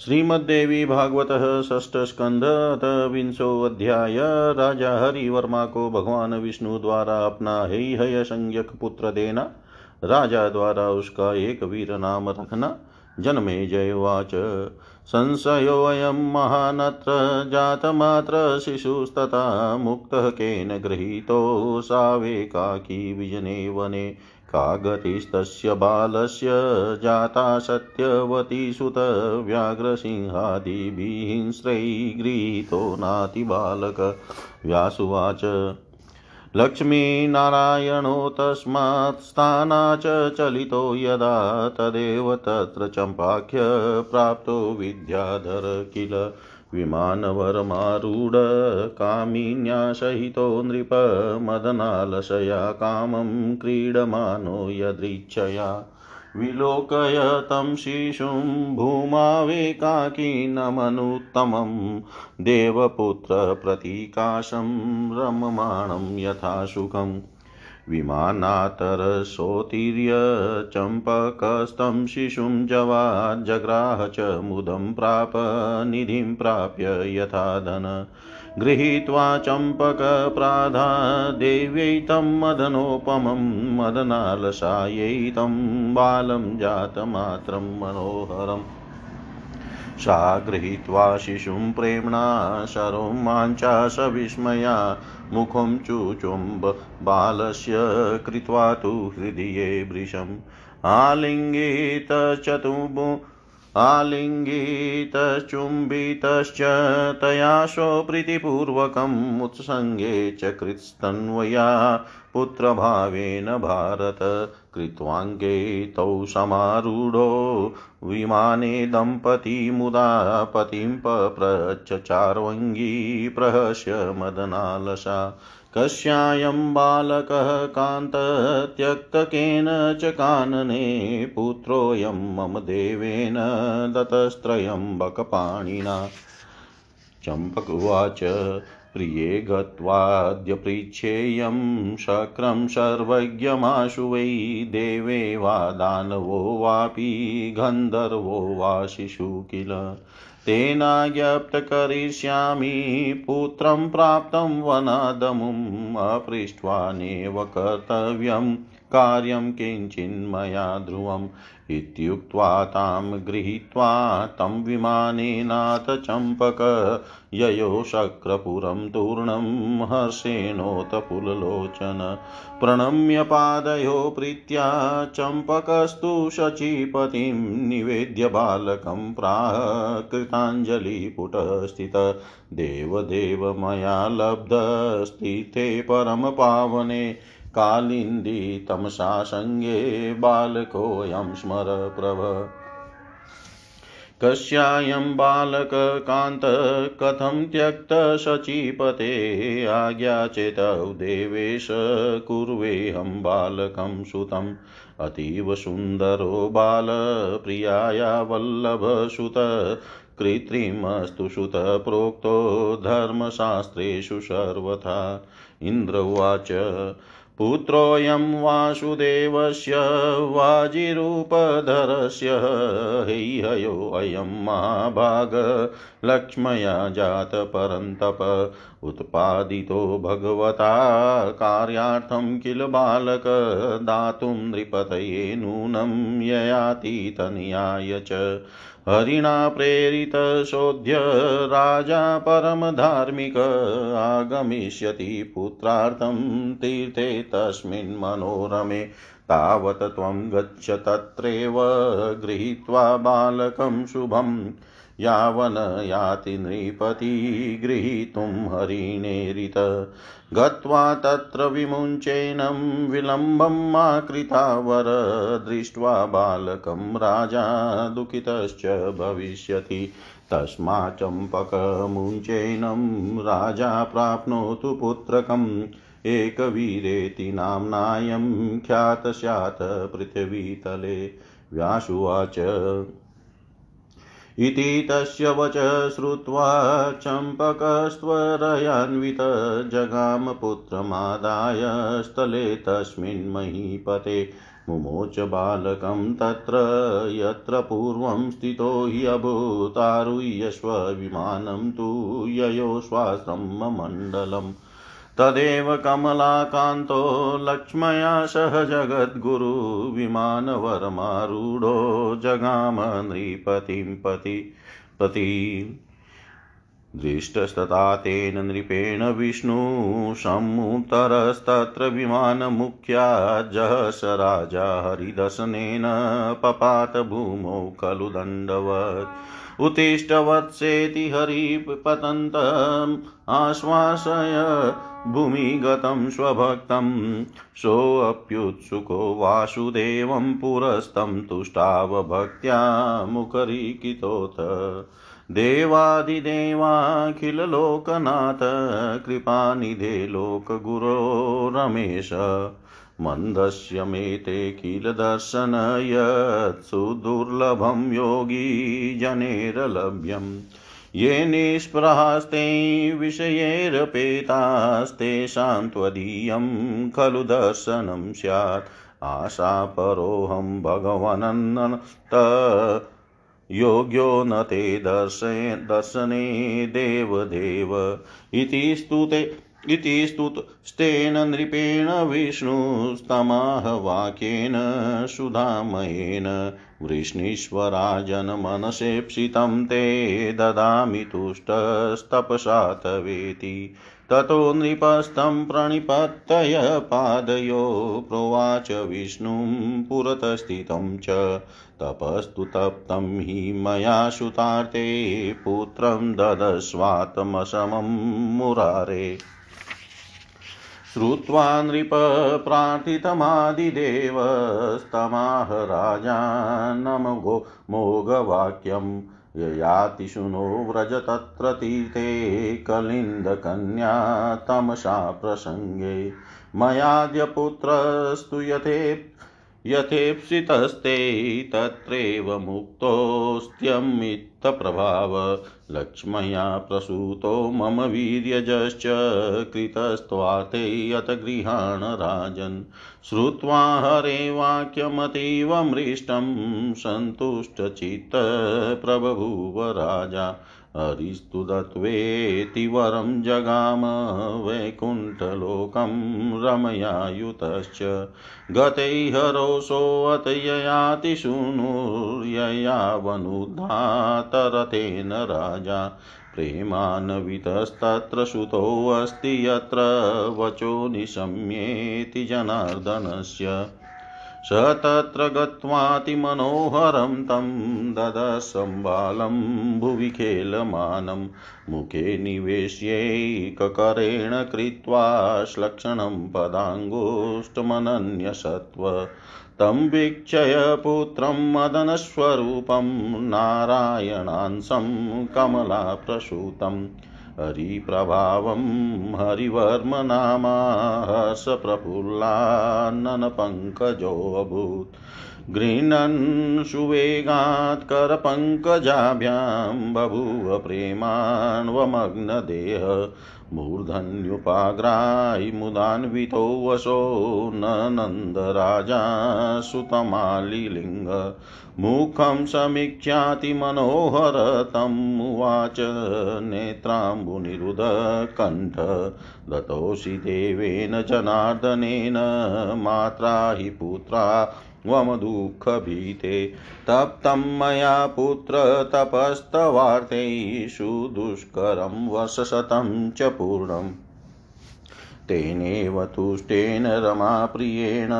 श्रीमद्देवी भागवत षष्ठ स्कंध विंशोऽध्याय। राजा हरिवर्मा को भगवान विष्णु द्वारा अपना हे हय संज्ञक पुत्र देना, राजा द्वारा उसका एक वीर नाम रखना। जन्मे जयवाच। संशयोऽयं महानत्र, जातमात्र शिशुस्तथा मुक्तः केन गृहीतो सावेकाकी विजने वने। का गतिस्तस्य बालस्य जाता सत्यवती सुत व्याघ्रसिंहादिभिहिंस्रैगृहीतो नातिबालक व्यासुवाच लक्ष्मीनारायणो तस्मात् स्थाना च चलितो यदा तदेव तत्र चम्पाख्य प्राप्तो विद्याधर किल। विमानवरमारूढ कामिन्या सहितो नृप कामं क्रीडमानो यदृच्छया। विलोकय तं शिशुं भूमावेकाकीनमनुत्तमं देवपुत्रप्रतीकाशं रममाणं यथा सुखम् विमानातरसोत्तीर्य चम्पकस्तं शिशुं जवाज्जग्राह च मुदं प्राप निधिं प्राप्य यथा धन। गृहीत्वा चम्पकप्राधा देव्यै तं मदनोपमं मदनालसायै तं बालं जातमात्रं मनोहरम्। सा गृहीत्वा शिशुं प्रेम्णा शरोमाञ्चा सविस्मया मुखं चुचुम्ब बालस्य कृत्वा तु हृदये वृशम् आलिङ्गितचतुः आलिङ्गितचुम्बितश्च तयाशो प्रीतिपूर्वकम् उत्सङ्गे च कृत्स्तन्वया पुत्रभावेन भारत कृत्वाङ्गे तौ समारूढो विमाने दम्पती मुदा पतिं पप्रच्चार्वङ्गी प्रहस्य मदनालसा कस्यायं बालकः कान्त च कानने पुत्रोऽयं मम देवेन दतस्त्रयम्बकपाणिना चम्पकुवाच प्रिये गत्वाद्य पृच्छेयं शक्रं सर्वज्ञमाशु वै देवे वा दानवो वापि गन्धर्वो वा शिशु किल। तेनाज्ञप्तकरिष्यामि पुत्रं प्राप्तं वनादमुम् अपृष्ट्वा नेव कर्तव्यं कार्यं किञ्चिन्मया ध्रुवम्। इत्युक्त्वा तां गृहीत्वा तं विमानेनाथ चम्पक। ययो शक्रपुरं तूर्णं हर्षेणोत्पुललोचन प्रणम्य पादयो प्रीत्या चम्पकस्तु शचीपतिं निवेद्य बालकं प्राह कृताञ्जलिपुटस्थित। देवदेव मया लब्धस्थिते परमपावने। कालिन्दी तमसा सङ्गे बालकोऽयं स्मर प्रभ कस्यायं बालककान्त कथं त्यक्तशचीपते आज्ञा चेतौ देवेश कुर्वेऽहं बालकं सुतम्। अतीव सुन्दरो बालप्रियाया वल्लभसुत कृत्रिमस्तु सुत प्रोक्तो धर्मशास्त्रेषु सर्वथा। इन्द्र उवाच पुत्रोऽयं वासुदेवस्य वाजिरूपधरस्य। हैहयोऽयं महाभाग, लक्ष्मया जातपरन्तप उत्पादितो भगवता, कार्यार्थं किल बालक? दातुं नृपतये नूनं ययातीतन्याय च। हरिणा प्रेरितशोध्य राजा परमधार्मिक आगमिष्यति पुत्रार्थं तीर्थे तस्मिन् मनोरमे तावत् त्वं गच्छ तत्रैव गृहीत्वा बालकं शुभम् यावन् याति नृपति गृहीतुं हरिणेरित। गत्वा तत्र विमुञ्चैनं विलम्बं मा वर दृष्ट्वा बालकं राजा दुःखितश्च भविष्यति। तस्माच्चम्पकमुञ्चैनं राजा प्राप्नोतु पुत्रकम्। एकवीरेति नाम्नायं ख्यातस्यात् पृथिवीतले। व्यासुवाच इति तस्य वच श्रुत्वा चम्पकस्त्वरयान्वित जगाम पुत्रमादाय स्थले तस्मिन् महीपते। मुमोच बालकं तत्र यत्र पूर्वं स्थितो हि अभूतारुह्यश्व विमानं तु ययोश्वाश्रममण्डलम् तदेव कमलाकान्तो लक्ष्मया सह जगद्गुरुविमानवरमारूढो जगाम नृपतिं पति पति। दृष्टस्तथा तेन नृपेण विष्णुसमुत्तरस्तत्र विमानमुख्या जहस राजा हरिदर्शनेन पपात भूमौ खलु दण्डवत्। उत्तिष्ठवत्सेति हरिपतन्तम् आश्वासय भूमिगतं स्वभक्तं सोऽप्युत्सुको वासुदेवं पुरस्तं तुष्टावभक्त्या मुखरीकितोऽथ देवादिदेवाखिललोकनाथ कृपानिधे लोकगुरो रमेश। मन्दस्य मे ते किल दर्शन यत् सुदुर्लभं योगी जनेरलभ्यम् ये निष्प्रहास्ते विषयैरपेतास्तेषां त्वदीयं खलु दर्शनं स्यात्। आशापरोऽहं भगवनन्त योग्यो न ते दर्शय दर्शने देवदेव इति स्तुते इति स्तुतस्तेन नृपेण विष्णुस्तमाह वाक्येन सुधामयेन। वृष्णीश्वराजनमनसेप्सितं ते ददामि तुष्टस्तपसा तवेति ततो नृपस्तं प्रणिपत्तय पादयो प्रोवाच विष्णुं पुरतस्थितं च। तपस्तु तप्तं हि मया सुतार्ते पुत्रं ददस्वात्मशमं मुरारे। श्रुत्वा नृप प्रार्थितमादिदेवस्तमाह राजानमगो मोघवाक्यम् ययाति शुनो व्रज तत्र तीर्थे कलिन्दकन्या तमसा प्रसङ्गे। मयाद्य पुत्रस्तु यथे यथेप्सितस्ते तत्रैव मुक्तोऽस्त्यमित्तप्रभाव। लक्ष्मया प्रसूतो मम वीर्यजश्च कृतस्वाते गृहाण राजन्। श्रुत्वा हरे वाक्यमतीव मृष्टं सन्तुष्टचित्त प्रबभूव राजा। हरिस्तु दत्वेति वरं जगाम वैकुण्ठलोकं रमयायुतश्च। गतैहरोषोऽत ययाति शूनुर्ययावनुद्धातरथेन राजा। प्रेमान्वितस्तत्र सुतोऽस्ति यत्र वचो निशम्येति जनार्दनस्य। स तत्र गत्वातिमनोहरं तं ददसम्बालं भुवि खेलमानं मुखे निवेश्यैककरेण कृत्वा श्लक्षणं पदाङ्गुष्टमनन्यसत्त्व तं वीक्षय पुत्रं मदनस्वरूपं नारायणांसं कमलाप्रसूतम्। हरिप्रभावं हरिवर्मनामा हर्षप्रफुल्लान्नपङ्कजोऽभूत् गृह्णन् सुवेगात् करपङ्कजाभ्यां बभूव प्रेमान्वमग्नदेह मूर्धन्युपाग्राय मुदान्वितो वशो न नन्दराजा सुतमालिलिङ्ग मुखं समीक्ष्याति मनोहर तमुवाच नेत्राम्बुनिरुधकण्ठ दतोषि देवेन जनार्दनेन मात्रा हि पुत्रा वमदुःखभीते तप्तं मया पुत्र तपस्तवार्तेषु दुष्करं वर्षशतं च पूर्णम् तेनेव तुष्टेन रमाप्रियेण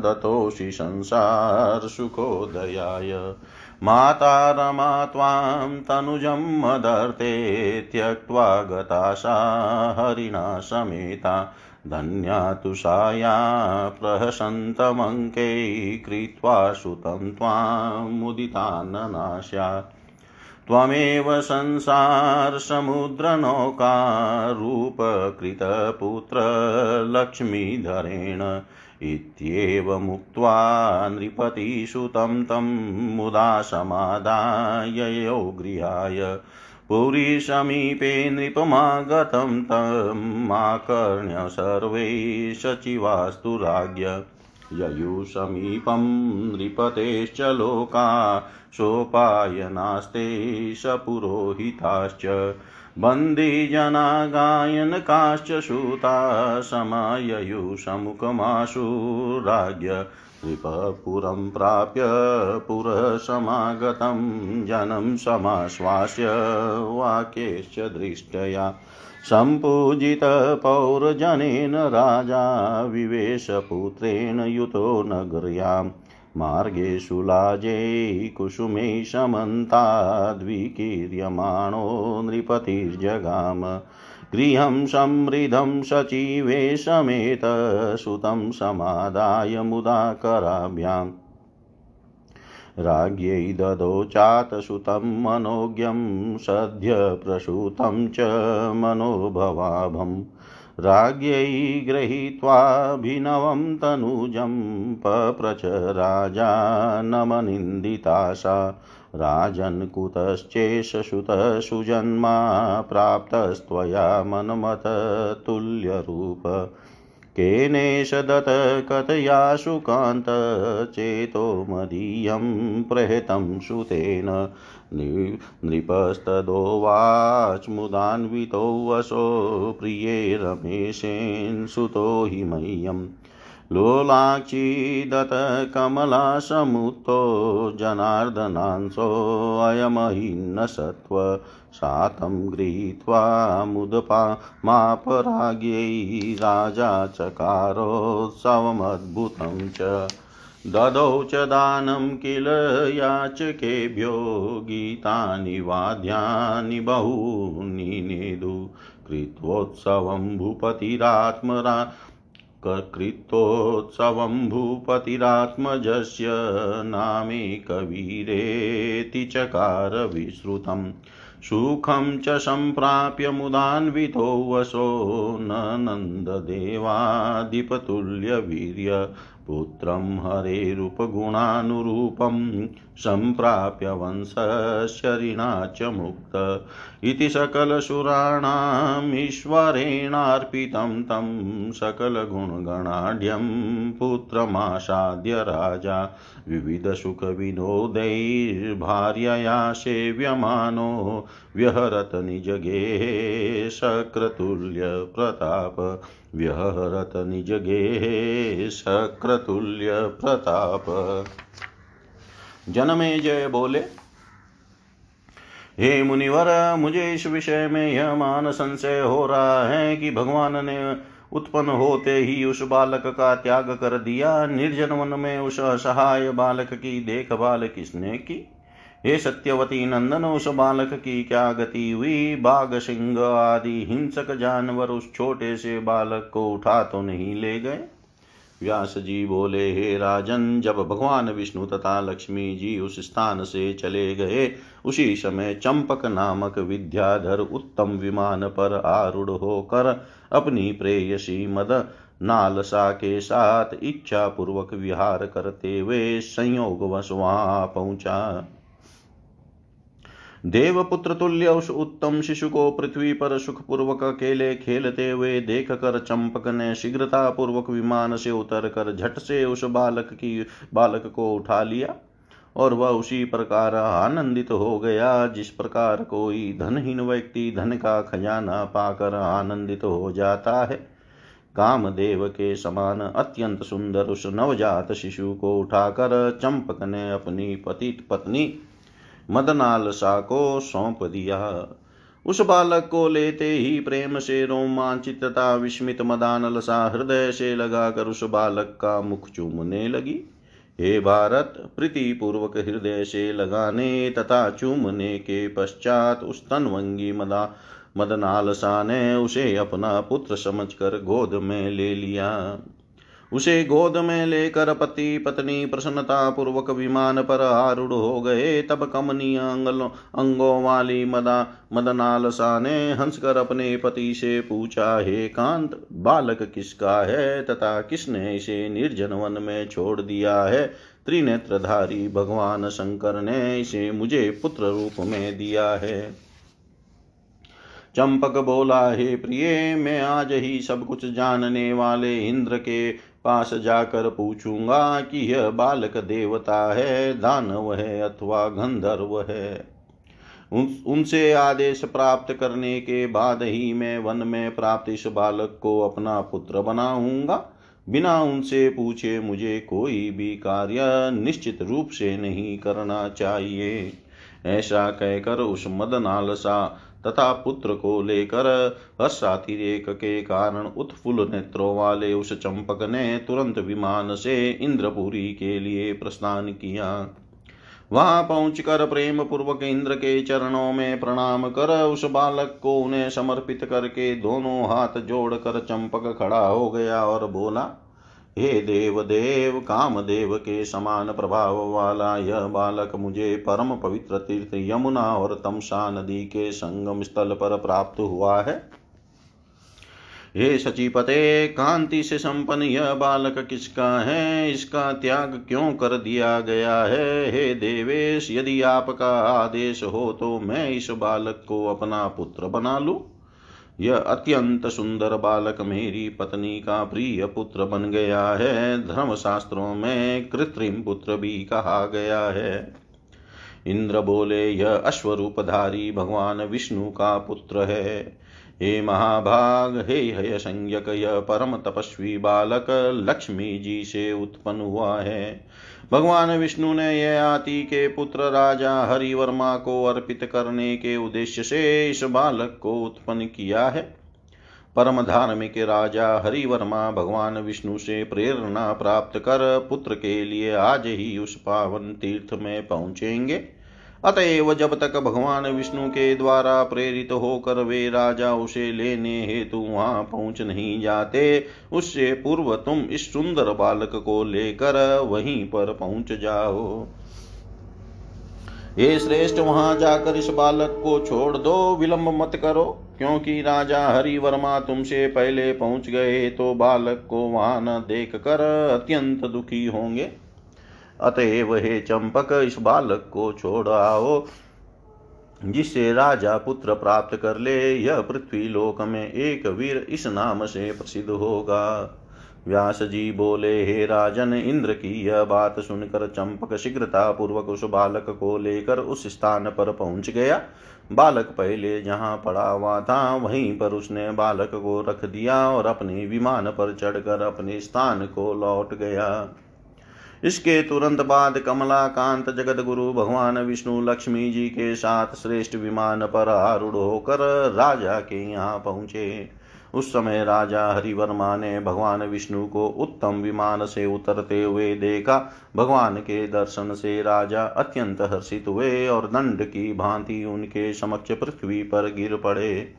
दतोषि संसारसुखोदयाय माता रमा त्वां तनुजं मदर्थे, त्यक्त्वा गताशा हरिणा समेता। धन्या तु साया प्रहसन्तमङ्कै कृत्वा सुतं त्वामुदितान्ननास्यात् त्वमेव संसारसमुद्रनौकारूपकृतपुत्रलक्ष्मीधरेण इत्येवमुक्त्वा नृपतिसुतं तं मुदा समादाययो गृहाय। पुरीसमीपे नृपमागतं तमाकर्ण्य सर्वै सचिवास्तु राज्ञ। ययुसमीपं नृपतेश्च लोका सोपायनास्ते सपुरोहिताश्च। बन्दिजना गायनकाश्च सूता समाययुसमुखमाशु राज्ञ। नृपपुरं प्राप्य पुरसमागतं जनं समाश्वास्य वाक्यश्च दृष्टया सम्पूजितपौरजनेन राजा विवेशपुत्रेण युतो नगर्याम् मार्गे सुलाजे कुसुमे समन्ताद्विकीर्यमाणो नृपतिर्जगाम। गृहं समृद्धं सचिवे समेत सुतं समादाय मुदा राज्ञै ददौ चातसुतं मनोज्ञं सद्य प्रसूतं च मनोभवाभम् राज्ञै गृहीत्वाभिनवं तनुजं पप्रच राजा नमनिन्दिता सा राजन् कुतश्चेष सुतसुजन्मा प्राप्तस्त्वया मनमततुल्यरूप केनेश दत्तकथयाशु कान्तचेतो मदीयं प्रहतं सुतेन नृपस्तदोवाच्मुदान्वितो वशो प्रिये रमेशेन सुतो हि मह्यम्। लोलाक्षीदत्तकमलासमुत्तो जनार्दनांसोऽयमहिन्नसत्त्व सातं गृहीत्वा मुदपा मापराज्ञै राजा चकारोत्सवमद्भुतं च ददौ च दानं किल याचकेभ्यो गीतानि वाद्यानि बहूनि नेदु कृत्वोत्सवं भूपतिरात्मरा कृत्वोत्सवं भूपतिरात्मजस्य नामेकवीरेति चकार विश्रुतम् सुखं च सम्प्राप्य मुदान्वितो वशो न नन्ददेवाधिपतुल्यवीर्य। पुत्रं हरेरुपगुणानुरूपं सम्प्राप्य वंशशरिणा च मुक्त। इति सकलसुराणामीश्वरेणार्पितं तं सकलगुणगणाढ्यं पुत्रमासाद्य राजा। विविधसुखविनोदैर्भार्यया सेव्यमानो व्यहरत निजगेः शक्रतुल्यप्रताप। व्यहरत निजगेः शक्रतुल्यप्रताप जनमे जय बोले। हे मुनिवर, मुझे इस विषय में यह मान संशय हो रहा है कि भगवान ने उत्पन्न होते ही उस बालक का त्याग कर दिया। निर्जन वन में उस असहाय बालक की देखभाल किसने की? हे सत्यवती नंदन उस बालक की क्या गति हुई? बाघ, सिंह आदि हिंसक जानवर उस छोटे से बालक को उठा तो नहीं ले गए? व्यास जी बोले, हे राजन, जब भगवान विष्णु तथा लक्ष्मी जी उस स्थान से चले गए, उसी समय चंपक नामक विद्याधर उत्तम विमान पर आरूढ़ होकर अपनी प्रेयसी मद नालसा के साथ इच्छा पूर्वक विहार करते हुए संयोग वहाँ पहुँचा। देवपुत्र तुल्य उस उत्तम शिशु को पृथ्वी पर सुखपूर्वक अकेले खेलते हुए देख कर चंपक ने शीघ्रता पूर्वक विमान से उतर कर झट से उस बालक की, बालक को उठा लिया और वह उसी प्रकार आनंदित हो गया। जिस प्रकार कोई धनहीन व्यक्ति धन का खजाना पाकर आनंदित हो जाता है, कामदेव के समान अत्यंत सुंदर उस नवजात शिशु को उठाकर चंपक ने अपनी पतित पत्नी मदनालसा को सौंप दिया। उस बालक को लेते ही प्रेम से रोमांचित तथा विस्मित मदानलसा हृदय से लगाकर उस बालक का मुख चूमने लगी। हे भारत प्रीति पूर्वक हृदय से लगाने तथा चूमने के पश्चात उस तनवंगी मदा मदनालसा ने उसे अपना पुत्र समझकर गोद में ले लिया। उसे गोद में लेकर पति पत्नी प्रसन्नता पूर्वक विमान पर आरूढ़ हो गए। तब कमनीय अंगों वाली मदा मदनालसा ने हंसकर अपने पति से पूछा, हे कांत, बालक किसका है तथा किसने इसे निर्जन वन में छोड़ दिया है? त्रिनेत्रधारी भगवान शंकर ने इसे मुझे पुत्र रूप में दिया है। चंपक बोला हे प्रिय मैं आज ही सब कुछ जानने वाले इंद्र के पास जाकर पूछूँगा कि यह बालक देवता है दानव है अथवा गंधर्व है। उन, उनसे आदेश प्राप्त करने के बाद ही मैं वन में प्राप्त इस बालक को अपना पुत्र बनाऊँगा। बिना उनसे पूछे मुझे कोई भी कार्य निश्चित रूप से नहीं करना चाहिए। ऐसा कहकर उस मदनालसा तथा पुत्र को लेकर हर्षातिरेक के कारण उत्फुल्ल नेत्रों वाले उस चंपक ने तुरंत विमान से इंद्रपुरी के लिए प्रस्थान किया। वहाँ पहुंचकर प्रेम पूर्वक इंद्र के चरणों में प्रणाम कर उस बालक को उन्हें समर्पित करके दोनों हाथ जोड़कर चंपक खड़ा हो गया और बोला हे देव देव काम देव के समान प्रभाव वाला यह बालक मुझे परम पवित्र तीर्थ यमुना और तमसा नदी के संगम स्थल पर प्राप्त हुआ है। हे सचिपते कांति से संपन्न यह बालक किसका है? इसका त्याग क्यों कर दिया गया है? हे देवेश, यदि आपका आदेश हो तो मैं इस बालक को अपना पुत्र बना लूँ। यह अत्यंत सुंदर बालक मेरी पत्नी का प्रिय पुत्र बन गया है। धर्म शास्त्रों में कृत्रिम पुत्र भी कहा गया है। इंद्र बोले, यह अश्वरूपधारी भगवान विष्णु का पुत्र है। हे महाभाग, हे हय संज्ञक, यह परम तपस्वी बालक लक्ष्मी जी से उत्पन्न हुआ है। भगवान विष्णु ने यह आति के पुत्र राजा हरिवर्मा को अर्पित करने के उद्देश्य से इस बालक को उत्पन्न किया है। परम धार्मिक राजा हरिवर्मा भगवान विष्णु से प्रेरणा प्राप्त कर पुत्र के लिए आज ही उस पावन तीर्थ में पहुँचेंगे। अतएव जब तक भगवान विष्णु के द्वारा प्रेरित होकर वे राजा उसे लेने हेतु वहाँ पहुँच नहीं जाते, उससे पूर्व तुम इस सुंदर बालक को लेकर वहीं पर पहुँच जाओ। ये श्रेष्ठ, वहाँ जाकर इस बालक को छोड़ दो, विलंब मत करो, क्योंकि राजा हरिवर्मा तुमसे पहले पहुँच गए तो बालक को वहाँ न देख कर अत्यंत दुखी होंगे। अतएव हे चंपक इस बालक को छोड़ आओ, जिससे राजा पुत्र प्राप्त कर ले। यह पृथ्वी लोक में एक वीर इस नाम से प्रसिद्ध होगा। व्यास जी बोले, हे राजन, इंद्र की यह बात सुनकर चंपक शीघ्रता पूर्वक उस बालक को लेकर उस स्थान पर पहुँच गया। बालक पहले जहाँ पड़ा हुआ था, वहीं पर उसने बालक को रख दिया और अपने विमान पर चढ़कर अपने स्थान को लौट गया। इसके तुरंत बाद कमला कांत जगत गुरु भगवान विष्णु लक्ष्मी जी के साथ श्रेष्ठ विमान पर आरूढ़ होकर राजा के यहाँ पहुँचे। उस समय राजा हरिवर्मा ने भगवान विष्णु को उत्तम विमान से उतरते हुए देखा। भगवान के दर्शन से राजा अत्यंत हर्षित हुए और दंड की भांति उनके समक्ष पृथ्वी पर गिर पड़े।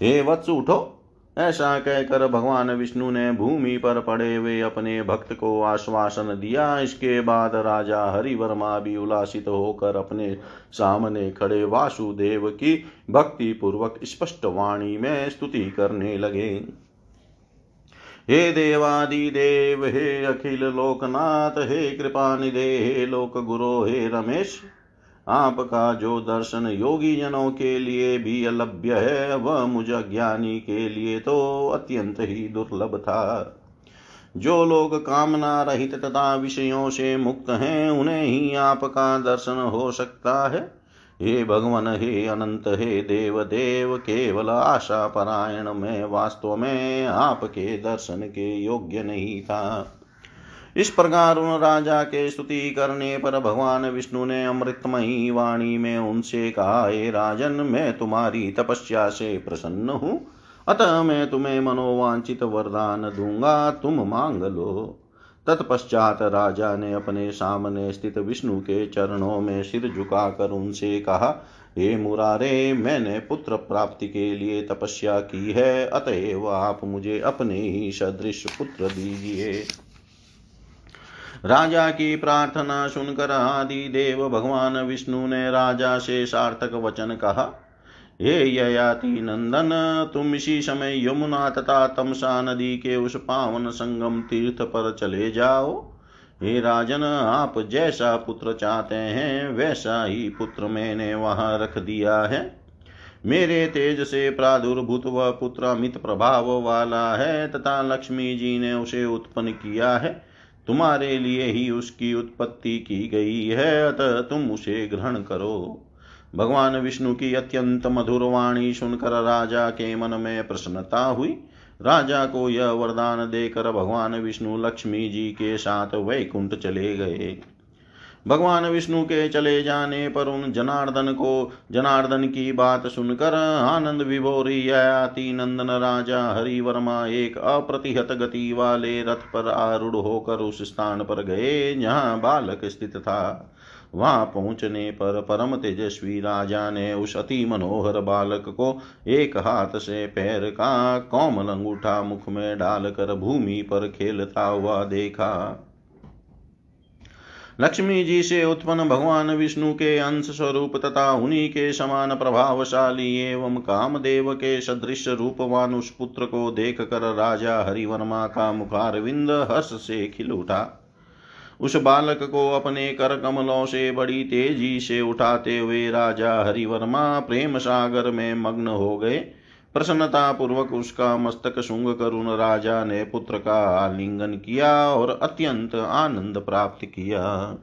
हे वत्स उठो ऐसा कहकर भगवान विष्णु ने भूमि पर पड़े हुए अपने भक्त को आश्वासन दिया। इसके बाद राजा हरिवर्मा भी उल्लासित होकर अपने सामने खड़े वासुदेव की भक्ति पूर्वक स्पष्ट वाणी में स्तुति करने लगे। हे देवादि देव हे अखिल लोकनाथ, हे कृपा निधे हे लोक गुरो हे रमेश आपका जो दर्शन योगी जनों के लिए भी अलभ्य है, वह मुझ ज्ञानी के लिए तो अत्यंत ही दुर्लभ था। जो लोग कामना रहित तथा विषयों से मुक्त हैं, उन्हें ही आपका दर्शन हो सकता है। हे भगवान, हे अनंत, हे देव देव केवल आशा परायण में वास्तव में आपके दर्शन के योग्य नहीं था। इस प्रकार उन राजा के स्तुति करने पर भगवान विष्णु ने अमृतमयी वाणी में उनसे कहा, हे राजन, मैं तुम्हारी तपस्या से प्रसन्न हूँ। अतः मैं तुम्हें मनोवांचित वरदान दूँगा। तुम मांग लो। तत्पश्चात राजा ने अपने सामने स्थित विष्णु के चरणों में सिर झुकाकर उनसे कहा, हे मुरारे, मैंने पुत्र प्राप्ति के लिए तपस्या की है। अतएव आप मुझे अपने ही सदृश पुत्र दीजिए। राजा की प्रार्थना सुनकर आदि देव भगवान विष्णु ने राजा से सार्थक वचन कहा, हे ययाति नंदन, तुम इसी समय यमुना तथा तमसा नदी के उस पावन संगम तीर्थ पर चले जाओ। हे राजन, आप जैसा पुत्र चाहते हैं, वैसा ही पुत्र मैंने वहाँ रख दिया है। मेरे तेज से प्रादुर्भूत वह पुत्र अमित प्रभाव वाला है तथा लक्ष्मी जी ने उसे उत्पन्न किया है। तुम्हारे लिए ही उसकी उत्पत्ति की गई है, अतः तुम उसे ग्रहण करो। भगवान विष्णु की अत्यंत मधुर वाणी सुनकर राजा के मन में प्रसन्नता हुई। राजा को यह वरदान देकर भगवान विष्णु लक्ष्मी जी के साथ वैकुंठ चले गए। भगवान विष्णु के चले जाने पर उन जनार्दन को, जनार्दन की बात सुनकर आनंद विभोरी आती नंदन राजा हरिवर्मा एक अप्रतिहत गति वाले रथ पर आरूढ़ होकर उस स्थान पर गए जहाँ बालक स्थित था। वहाँ पहुँचने पर परम तेजस्वी राजा ने उस अति मनोहर बालक को एक हाथ से पैर का कोमल अंगूठा मुख में डालकर भूमि पर खेलता हुआ देखा। लक्ष्मी जी से उत्पन्न भगवान विष्णु के अंश स्वरूप तथा उन्हीं के समान प्रभावशाली एवं कामदेव के सदृश रूपवान उस पुत्र को देख कर राजा हरिवर्मा का मुखारविंद हर्ष से खिल उठा। उस बालक को अपने कर कमलों से बड़ी तेज़ी से उठाते हुए राजा हरिवर्मा प्रेम सागर में मग्न हो गए। प्रसन्नता पूर्वक उसका मस्तक शुंग कर उन राजा ने पुत्र का आलिंगन किया और अत्यंत आनंद प्राप्त किया।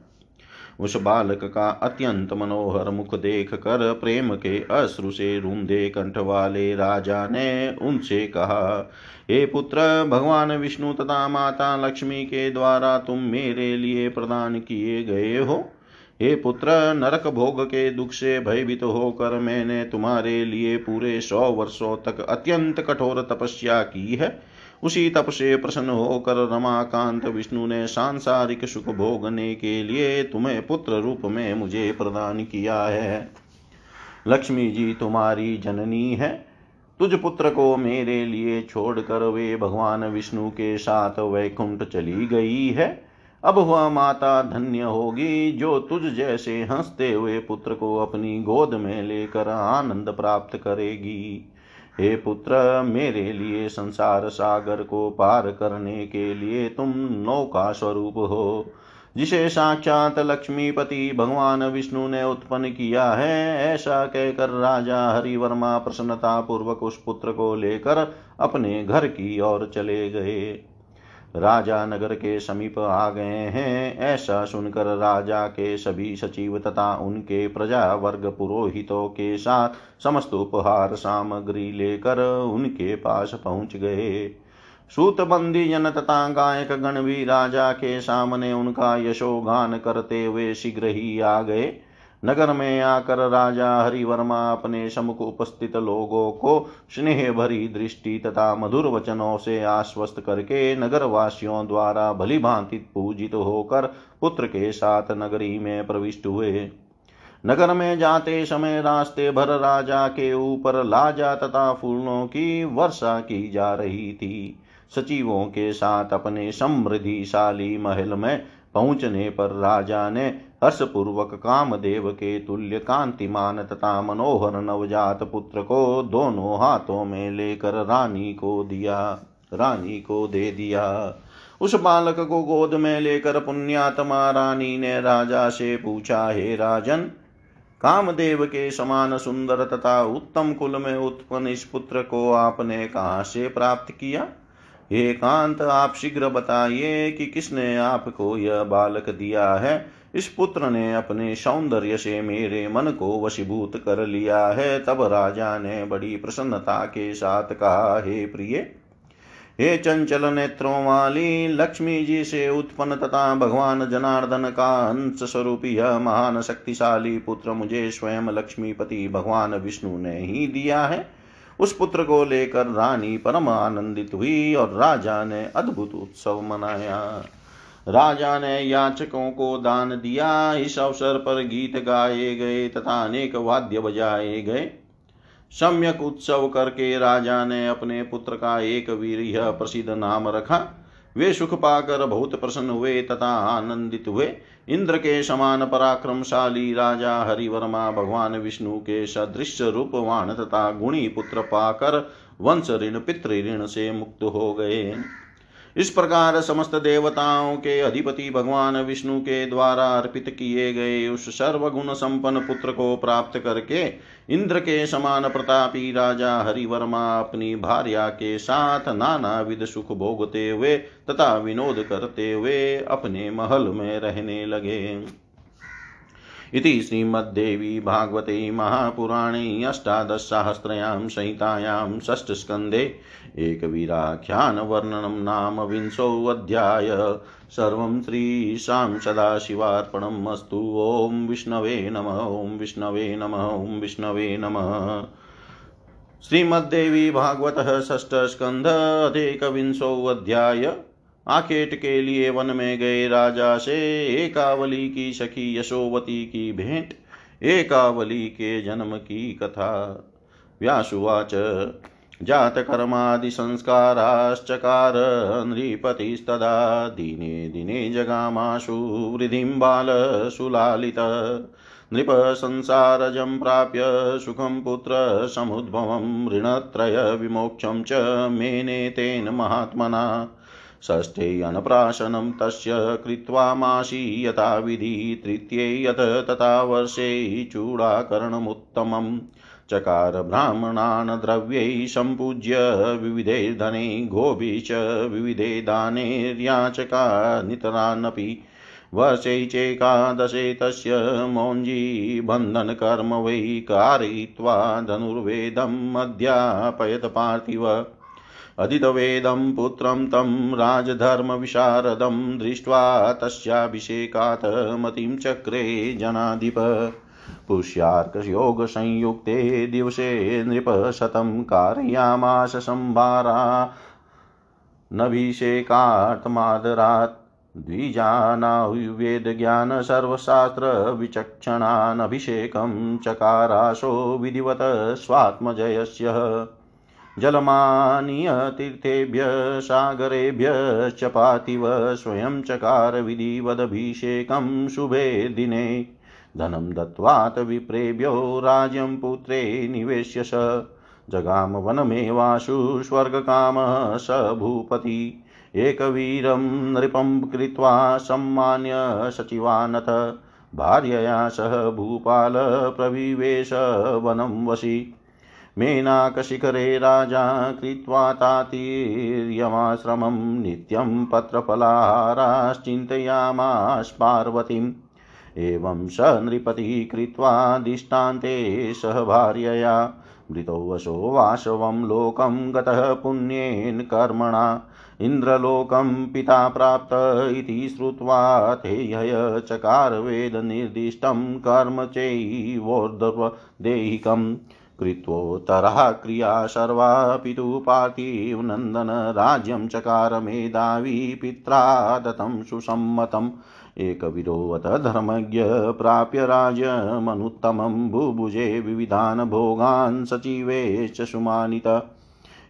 उस बालक का अत्यंत मनोहर मुख देख कर प्रेम के अश्रु से रूंधे कंठ वाले राजा ने उनसे कहा, हे पुत्र, भगवान विष्णु तथा माता लक्ष्मी के द्वारा तुम मेरे लिए प्रदान किए गए हो। हे पुत्र, नरक भोग के दुख से भयभीत होकर मैंने तुम्हारे लिए पूरे सौ वर्षों तक अत्यंत कठोर तपस्या की है। उसी तप से प्रसन्न होकर रमाकांत विष्णु ने सांसारिक सुख भोगने के लिए तुम्हें पुत्र रूप में मुझे प्रदान किया है। लक्ष्मी जी, तुम्हारी जननी है। तुझ पुत्र को मेरे लिए छोड़कर वे भगवान विष्णु के साथ वैकुंठ चली गई है। अब वह माता धन्य होगी जो तुझ जैसे हँसते हुए पुत्र को अपनी गोद में लेकर आनंद प्राप्त करेगी। हे पुत्र, मेरे लिए संसार सागर को पार करने के लिए तुम नौका स्वरूप हो, जिसे साक्षात लक्ष्मीपति भगवान विष्णु ने उत्पन्न किया है। ऐसा कहकर राजा हरिवर्मा प्रसन्नता पूर्वक उस पुत्र को लेकर अपने घर की ओर चले गए। राजा नगर के समीप आ गए हैं। ऐसा सुनकर राजा के सभी सचिव तथा उनके प्रजा वर्ग पुरोहितों के साथ समस्त उपहार सामग्री लेकर उनके पास पहुँच गए। सूतबंदी जन तथा गायक गण भी राजा के सामने उनका यशोगान करते हुए शीघ्र ही आ गए। नगर में आकर राजा हरिवर्मा अपने समुख उपस्थित लोगों को स्नेह भरी दृष्टि तथा मधुर वचनों से आश्वस्त करके नगर वासियों द्वारा भली भांति पूजित होकर पुत्र के साथ नगरी में प्रविष्ट हुए। नगर में जाते समय रास्ते भर राजा के ऊपर लाजा तथा फूलों की वर्षा की जा रही थी। सचिवों के साथ अपने समृद्धिशाली महल में पहुँचने पर राजा ने हर्षपूर्वक कामदेव के तुल्य कांतिमान तथा मनोहर नवजात पुत्र को दोनों हाथों में लेकर रानी को दिया, रानी को दे दिया। उस बालक को गोद में लेकर पुण्यात्मा रानी ने राजा से पूछा, हे राजन, कामदेव के समान सुंदर तथा उत्तम कुल में उत्पन्न इस पुत्र को आपने कहाँ से प्राप्त किया? एकांत आप शीघ्र बताइए कि किसने आपको यह बालक दिया है? इस पुत्र ने अपने सौंदर्य से मेरे मन को वशीभूत कर लिया है। तब राजा ने बड़ी प्रसन्नता के साथ कहा, हे प्रिय, हे चंचल नेत्रों वाली, लक्ष्मी जी से उत्पन्न तथा भगवान जनार्दन का अंश स्वरूप यह महान शक्तिशाली पुत्र मुझे स्वयं लक्ष्मीपति भगवान विष्णु ने ही दिया है। उस पुत्र को लेकर रानी परम आनंदित हुई और राजा ने अद्भुत उत्सव मनाया। राजा ने याचकों को दान दिया। इस अवसर पर गीत गाए गए तथा अनेक वाद्य बजाए गए। सम्यक उत्सव करके राजा ने अपने पुत्र का एक वीर प्रसिद्ध नाम रखा। वे सुख पाकर बहुत प्रसन्न हुए तथा आनंदित हुए। इंद्र के समान पराक्रमशाली राजा हरिवर्मा भगवान विष्णु के सदृश रूपवान तथा गुणी पुत्र पाकर वंश ऋण, पितृ ऋण से मुक्त हो गए। इस प्रकार समस्त देवताओं के अधिपति भगवान विष्णु के द्वारा अर्पित किए गए उस सर्वगुण संपन्न पुत्र को प्राप्त करके इंद्र के समान प्रतापी राजा हरिवर्मा अपनी भार्या के साथ नाना विध सुख भोगते हुए तथा विनोद करते हुए अपने महल में रहने लगे। इति श्रीमद्देवी भागवते महापुराणे अष्टादशसाहस्रयां संहितायां षष्ठस्कन्धे एकवीराख्यानवर्णनं नाम विंशोऽध्याय। सर्वं श्रीशां सदाशिवार्पणम् अस्तु। ॐ विष्णवे नम, ॐ विष्णवे नम, ॐ विष्णवे नमः। श्रीमद्देवी भागवतः षष्ठस्कन्ध, अधिकविंशोऽध्याय। आखेट के लिए वन में गए राजा से एकावली की सखी यशोवती की भेंट एकावली के जन्म की कथा। व्यासुवाच जातकर्मादिसंस्काराश्चकार नृपतिस्तदा, दिने दिने जगामाशु वृद्धिं बालसुलालित नृपसंसारजं प्राप्य सुखं पुत्रसमुद्भवं ऋणत्रयविमोक्षं च मेने तेन महात्मना। षष्ठे अनप्राशनं तस्य कृत्वा मासि यथाविधि तृतीये तथा वर्षे चूडाकरणमुत्तमम्। चकार ब्राह्मणान् द्रव्यैः सम्पूज्य विविधे धने, गोभिः च विविधे दानेर्याचका नितरानपि। वर्षे चैकादशे तस्य मौञ्जी बन्धनकर्म वै कारयित्वा धनुर्वेदम् अध्यापयत पार्थिव। अदितवेदं पुत्रं तं राजधर्मविशारदं दृष्ट्वा तस्याभिषेकात् मतिं चक्रे जनाधिप। पुष्यार्कयोगसंयुक्ते दिवसे नृपशतं कारयामास संभारा। नभिषेकात्मादरात् द्विजानायुर्वेदज्ञान सर्वशास्त्रविचक्षणानभिषेकं चकाराशो विधिवत स्वात्मजयस्य। जलमानीय तीर्थेभ्य सागरेभ्यश्च पातिव स्वयं चकार विधिवदभिषेकं शुभे दिने। धनं दत्त्वात् विप्रेभ्यो, राज्यं पुत्रे निवेश्य स। जगाम वनमेवाशु स्वर्गकामः स भूपति। एकवीरं नृपं कृत्वा सम्मान्य सचिवानथ। भार्यया सह भूपाल वनं वशी मेनाकशिखरे राजा कृत्वा तातीर्यमाश्रमं नित्यं पत्रफलाहाराश्चिन्तयामाश्पार्वतीम् एवं स नृपतिः कृत्वा दिष्टान्ते सह भार्यया मृतोवशो वासवं लोकं गतः पुण्येन कर्मणा। इन्द्रलोकं पिता प्राप्त इति श्रुत्वा तेह्य चकार वेदनिर्दिष्टं कर्म चैवोर्ध्वदेहिकम्। कृत्वोत्तरः क्रिया सर्वा पितुः पार्थिवनन्दन राज्यं चकार मेधावी पित्रा दत्तं सुसम्मतम्। एकविरोवत धर्मज्ञ प्राप्य राज्यमनुत्तमं भुभुजे विविधान् भोगान् सचिवे च सुमानित।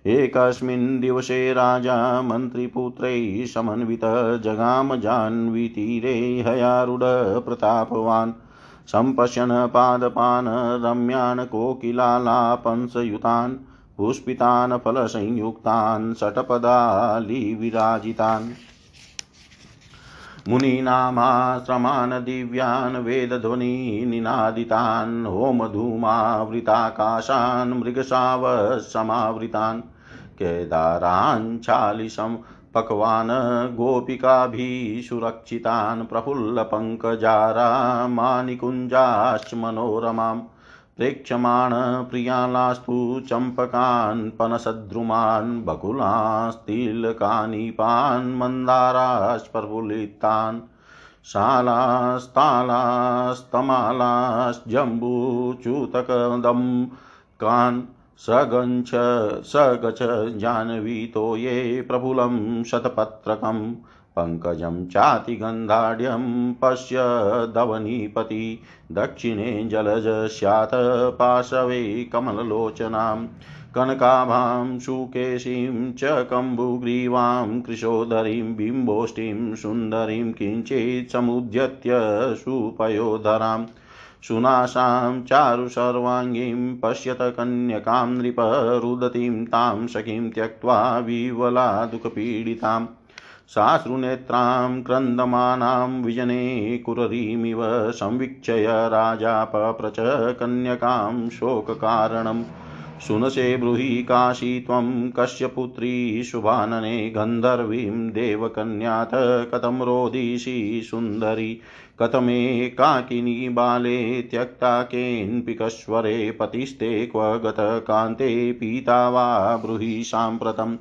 एकस्मिन् दिवसे राजा मन्त्रिपुत्रैः समन्वित जगाम जाह्नवीतीरे हयारूढ प्रतापवान्। सम्पश्यन् पादपान् रम्यान् कोकिलालापंसयुतान् पुष्पितान् फलसंयुक्तान् षट्पदालिविराजितान् मुनीनामाश्रमान् दिव्यान् वेदध्वनिनिनादितान् होमधूमावृताकाशान् मृगशावसमावृतान् केदाराञ्चालिशम् पक्वान् गोपिकाभिः सुरक्षितान् प्रफुल्लपङ्कजारामानिकुञ्जाश्च मनोरमाम् प्रेक्षमाण प्रियालास्तु चम्पकान् पनसद्रुमान् बकुलास्तिलकानीपान् मन्दारास्प्रफुल्लितान् शालास्तालास्तमालास्जम्बूच्युतकदं कान् सगञ्छ सगच जाह्नवीतो ये प्रफुल्लं शतपत्रकं पङ्कजं चातिगन्धाढ्यं पश्य धवनीपति दक्षिणे जलज स्यात् पाशवे कमललोचनां कनकाभां सुकेशीं च कम्बुग्रीवां, कृशोदरीं बिम्बोष्ठीं सुन्दरीं, किञ्चित् समुद्यत्य सुपयोधराम्। सुनाशां चारु सर्वाङ्गीं पश्यत कन्यकां नृपरुदतीं तां सखीं त्यक्त्वा विवला दुःखपीडिताम् साश्रुनेत्रां क्रन्दमानां विजने कुररीमिव संवीक्षय राजा पप्रच कन्यकां शोककारणम् सुनसे ब्रूहि काशी त्वं कस्य पुत्री शुभानने गन्धर्वीं देवकन्यात कथं रोदिषि सुन्दरी कथमेकाकिनी बाले त्यक्ता केन्पिकस्वरे पतिस्ते क्व गतकान्ते पीता वा ब्रूहि साम्प्रतम्।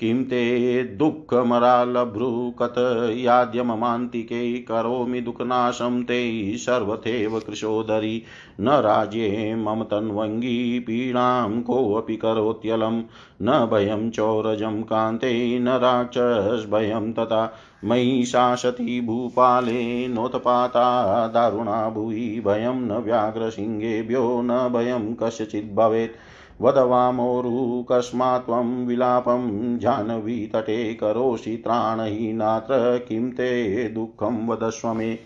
किं ते दुःखमरालभ्रुकतयाद्यममान्तिके करोमि दुःखनाशं ते सर्वथैव कृशोदरी। न राज्ये मम तन्वङ्गी पीडां कोऽपि करोत्यलं। न भयं चौरजं कान्ते, न राक्षसभयं तथा। मयि शासति भूपाले नोत्पाता, दारुणा भुवि भयं न व्याघ्रसिंहेभ्यो, न भयं कस्यचित् भवेत् वद वामोरुकस्मात् त्वं विलापं जाह्नवीतटे करोषि त्राणहीनात्र किं ते दुःखं वदस्व मे।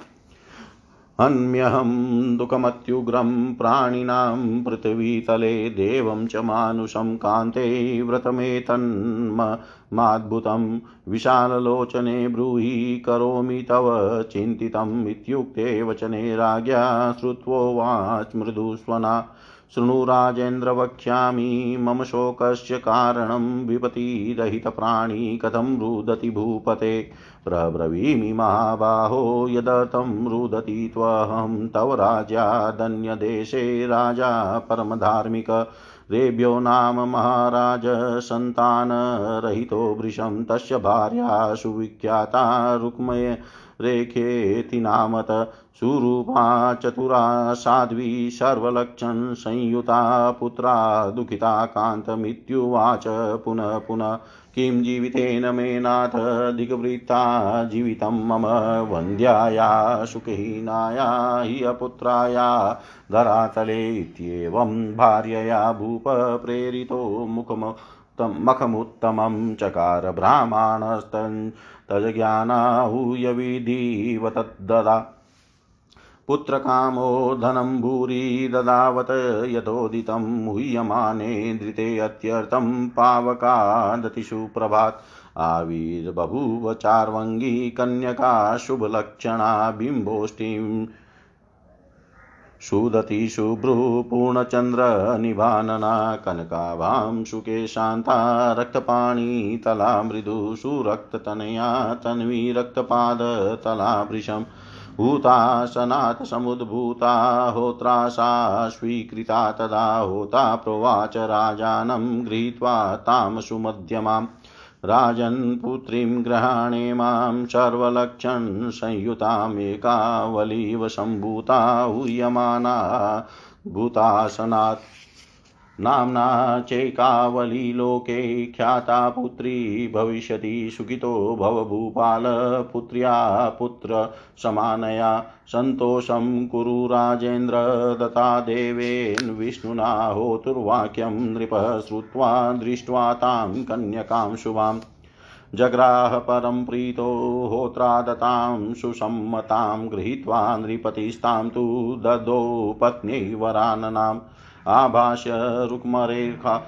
अन्म्यहं दुःखमत्युग्रं प्राणिनां पृथिवीतले देवं च मानुषं कान्ते व्रतमेतन्माद्भुतं विशाललोचने ब्रूहि करोमि तव चिन्तितम् इत्युक्ते वचने राज्ञा श्रुत्वोवाच मृदुस्वना। शृणु राजेन्द्र वक्ष्यामि, मम शोकस्य कारणं विपतिरहितप्राणी कथं रुदति भूपते? प्रब्रवीमि महाबाहो, यदर्थं रुदति त्वहं, तव राज्यादन्यदेशे राजा परमधार्मिक। रेभ्यो नाम महाराज सन्तानरहितो वृषं, तस्य भार्या सुविख्याता रुक्मय। रेखेति नामत सुरूपा चतुरा साध्वी सर्वलक्षण संयुता पुत्रा दुःखिता कान्तमित्युवाच पुनः पुनः। किं जीवितेन मे नाथ दिग्वृत्ता जीवितं मम वन्द्याया सुखहीनाया हि अपुत्राया धरातले इत्येवं भार्यया भूप प्रेरितो मुखम मखमुत्तमं चकार ब्राह्मणस्तन् तज्ज्ञानाहूय विधिव तद्ददा पुत्रकामो धनं भूरि ददावत यथोदितं मुह्यमाने धृतेऽत्यर्थं पावकादतिषु प्रभात्। आविर्बभूव चार्वङ्गी कन्यका शुभलक्षणा बिम्बोष्टिं सुदति शुभ्रूपूर्णचन्द्रनिभानना कनकाभां सुके शान्ता रक्तपाणितला मृदु, सुरक्ततनया तन्वी रक्तपादतला वृषम्। भूतासनात् समुद्भूता होत्रा सा स्वीकृता तदा, होता प्रोवाच राजानं गृहीत्वा तां सुमध्यमाम् राजन् पुत्रीं गृहाणे माँ सर्वलक्षण संयुतामेकावलीव सम्भूता हूयमाना भूतासनात् नाम्ना चैकावली लोके ख्याता पुत्री भविष्यति सुखितो भव भूपालपुत्र्या पुत्रसमानया सन्तोषं कुरु राजेन्द्र दत्ता देवेन विष्णुना होतुर्वाक्यं नृपः श्रुत्वा दृष्ट्वा तां कन्यकां शुभाम्। जग्राह परं प्रीतो होत्रादतां सुसम्मतां गृहीत्वा नृपतिस्तां तु ददौ पत्न्यै वराननाम्। आभाष्य रुक्मरेखा,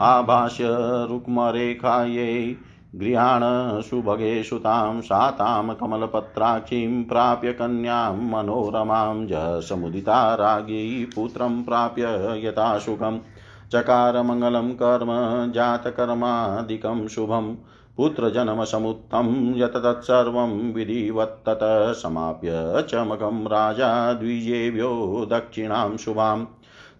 आभाष्य रुक्मरेखायै गृहाण सुभगे सुतां सा तां कमलपत्राक्षीं प्राप्य कन्यां मनोरमां जसमुदिता राज्ञी पुत्रं प्राप्य यथाशुभं चकारमङ्गलं कर्म जातकर्मादिकं शुभम् पुत्रजन्मसमुत्थं यत तत्सर्वं विधिवत्ततः समाप्य चमकं राजा द्विजेभ्यो दक्षिणां शुभाम्।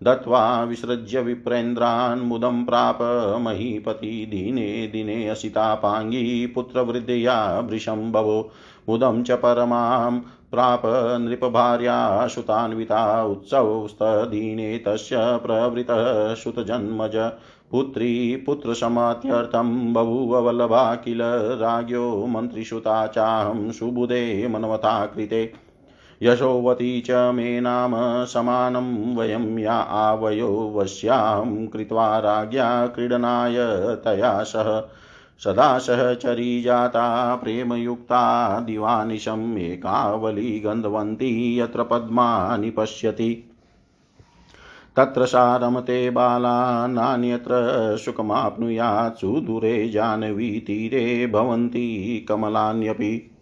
दत्त्वा विसृज्य विप्रेन्द्रान् मुदं प्राप महीपति दिने दिने असितापाङ्गी पुत्रवृद्धया भवो मुदं च परमां प्राप नृपभार्या सुतान्विता उत्सवस्तदीने तस्य प्रवृतः सुतजन्मज। पुत्री पुत्रसमात्यर्थं बभूववल्लभा किल राज्ञो मन्त्रिसुता चाहं सुबुधे मनवता कृते। यशोवती च मे नाम समानं वयं या आवयो वश्यां कृत्वा राज्ञा क्रीडनाय तया सह। सदा सहचरी जाता प्रेमयुक्ता दिवानिशम् एकावली गन्धवन्ती यत्र पद्मा निपश्यति तत्र सारमते बाला नान्यत्र सुखमाप्नुयात् सुदूरे जाह्नवीतीरे भवन्ति कमलान्यपि।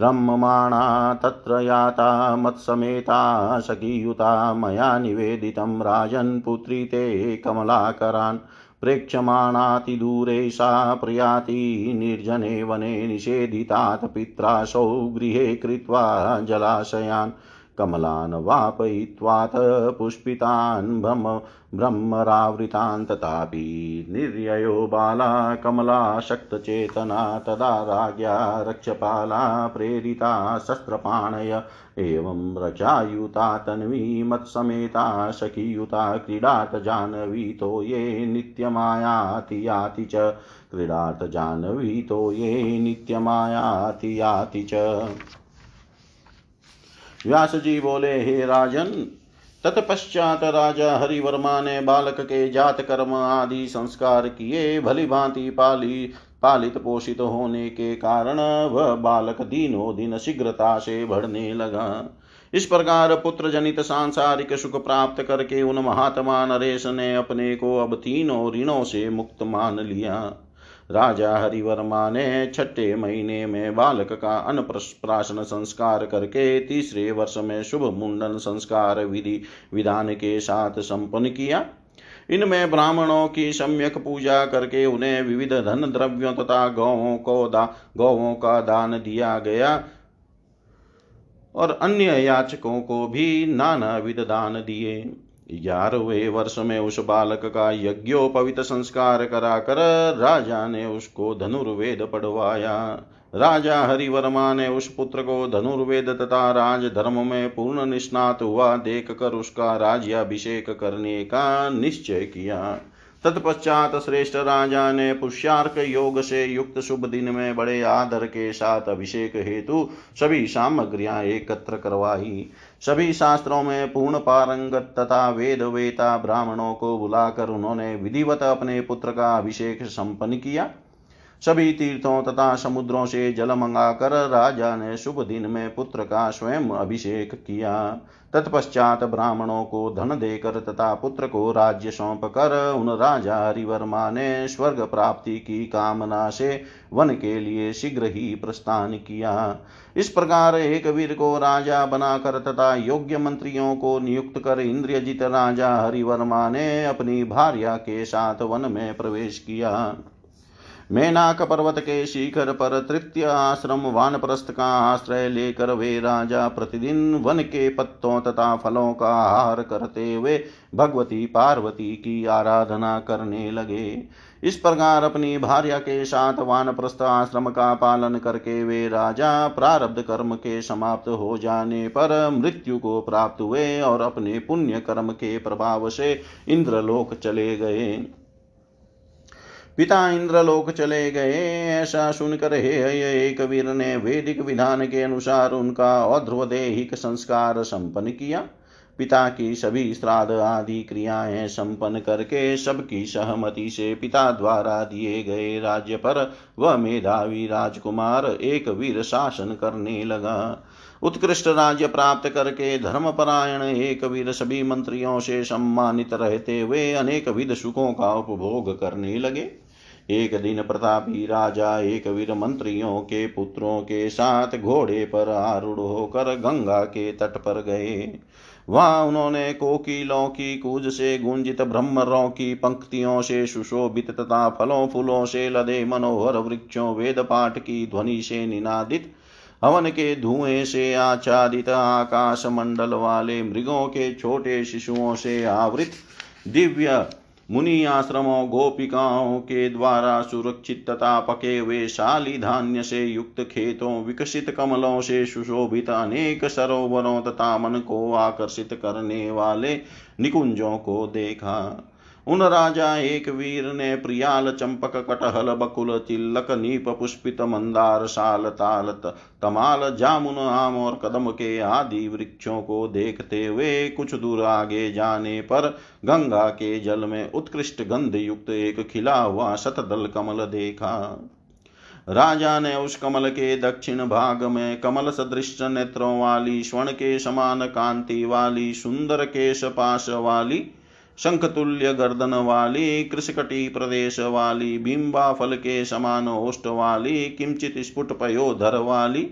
रम्यमाणा तत्र याता, मत्समेता, सखीयुता, मया निवेदितं राजन्, पुत्री ते कमलाकरान्। प्रेक्षमाणातिदूरे सा प्रयाति, निर्जने वने निषेधितात्, पित्रासौ गृहे कृत्वा जलाशयान्। कमलान् वापयित्वात् पुष्पितान् भ्रम ब्रह्मरावृतान् तथापि निर्ययो बाला कमलाशक्तचेतना तदा राज्ञा रक्षपाला प्रेरिता शस्त्रपाणय एवं रचायुता तन्वी मत्समेता सखीयुता क्रीडात् जाह्नवीतो ये नित्यमायाति याति च क्रीडात् जाह्नवीतो ये नित्यमायाति याति च व्यास जी बोले, हे राजन, तत्पश्चात राजा हरिवर्मा ने बालक के जात कर्म आदि संस्कार किए, भली भांति पाली, पालित पोषित होने के कारण वह बालक दिनों दिन शीघ्रता से बढ़ने लगा। इस प्रकार पुत्र जनित सांसारिक सुख प्राप्त करके उन महात्मा नरेश ने अपने को अब तीनों ऋणों से मुक्त मान लिया। राजा हरिवर्मा ने छठे महीने में बालक का अन्नप्राशन संस्कार करके तीसरे वर्ष में शुभ मुंडन संस्कार विधि विधान के साथ संपन्न किया। इनमें ब्राह्मणों की सम्यक पूजा करके उन्हें विविध धन द्रव्यों तथा गौों को दा गौों का दान दिया गया और अन्य याचकों को भी नाना विध दान दिए। ग्यारहवें वर्ष में उस बालक का यज्ञोपवित संस्कार कराकर राजा ने उसको धनुर्वेद पढ़वाया। राजा हरिवर्मा ने उस पुत्र को धनुर्वेद तथा राज धर्म में पूर्ण निष्णात हुआ देख कर उसका राज्याभिषेक करने का निश्चय किया। तत्पश्चात श्रेष्ठ राजा ने पुष्यार्क योग से युक्त शुभ दिन में बड़े आदर के साथ अभिषेक हेतु सभी सामग्रियाँ एकत्र करवाई। सभी शास्त्रों में पूर्ण पारंगत तथा वेद वेता ब्राह्मणों को बुलाकर उन्होंने विधिवत अपने पुत्र का अभिषेक संपन्न किया। सभी तीर्थों तथा समुद्रों से जल मंगाकर राजा ने शुभ दिन में पुत्र का स्वयं अभिषेक किया। तत्पश्चात ब्राह्मणों को धन देकर तथा पुत्र को राज्य सौंप कर उन राजा हरिवर्मा ने स्वर्ग प्राप्ति की कामना से वन के लिए शीघ्र ही प्रस्थान किया। इस प्रकार एक वीर को राजा बनाकर तथा योग्य मंत्रियों को नियुक्त कर इंद्रियजित राजा हरिवर्मा ने अपनी भार्या के साथ वन में प्रवेश किया। मेनाक पर्वत के शिखर पर तृतीय आश्रम वानप्रस्थ का आश्रय लेकर वे राजा प्रतिदिन वन के पत्तों तथा फलों का आहार करते हुए भगवती पार्वती की आराधना करने लगे। इस प्रकार अपनी भार्या के साथ वानप्रस्थ आश्रम का पालन करके वे राजा प्रारब्ध कर्म के समाप्त हो जाने पर मृत्यु को प्राप्त हुए और अपने पुण्य कर्म के प्रभाव से इंद्रलोक चले गए। पिता इंद्रलोक चले गए। ऐसा सुनकर हे एक वीर ने वैदिक विधान के अनुसार उनका औध्रवदेहिक संस्कार संपन्न किया। पिता की सभी श्राद्ध आदि क्रियाएँ संपन्न करके सबकी सहमति से पिता द्वारा दिए गए राज्य पर वह मेधावी राजकुमार एक वीर शासन करने लगा। उत्कृष्ट राज्य प्राप्त करके धर्मपरायण एक वीर सभी मंत्रियों से सम्मानित रहते हुए अनेक विध सुखों का उपभोग करने लगे। एक दिन प्रतापी राजा, एक वीर मंत्रियों के पुत्रों के साथ घोड़े पर आरूढ़ होकर गंगा के तट पर गए। वहाँ उन्होंने कोकिलों की कूज से गुंजित ब्रह्मरों की पंक्तियों से सुशोभित तथा फलों फूलों से लदे मनोहर वृक्षों, वेद पाठ की ध्वनि से निनादित, हवन के धुएँ से आच्छादित आकाश मंडल वाले मृगों के छोटे शिशुओं से आवृत दिव्य मुनि आश्रमों गोपिकाओं के द्वारा सुरक्षित तथा पके हुए शाली धान्य से युक्त खेतों, विकसित कमलों से सुशोभित अनेक सरोवरों तथा मन को आकर्षित करने वाले निकुंजों को देखा। उन राजा एक वीर ने प्रियाल चंपक, कटहल, बकुल, तिलक, नीप, पुष्पित, मंदार, साल ताल तमाल, जामुन, आम और कदम के आदि वृक्षों को देखते हुए कुछ दूर आगे जाने पर गंगा के जल में उत्कृष्ट गंध युक्त एक खिला हुआ शतदल कमल देखा। राजा ने उस कमल के दक्षिण भाग में कमल सदृश नेत्रों वाली, स्वर्ण के समान कांति वाली, सुंदर केश पाश वाली शंखतुल्य गर्दन वाली कृषकटी प्रदेश वाली बिंबा फल के समान ओष्ट वाली किंचित स्फुट पयोधर वाली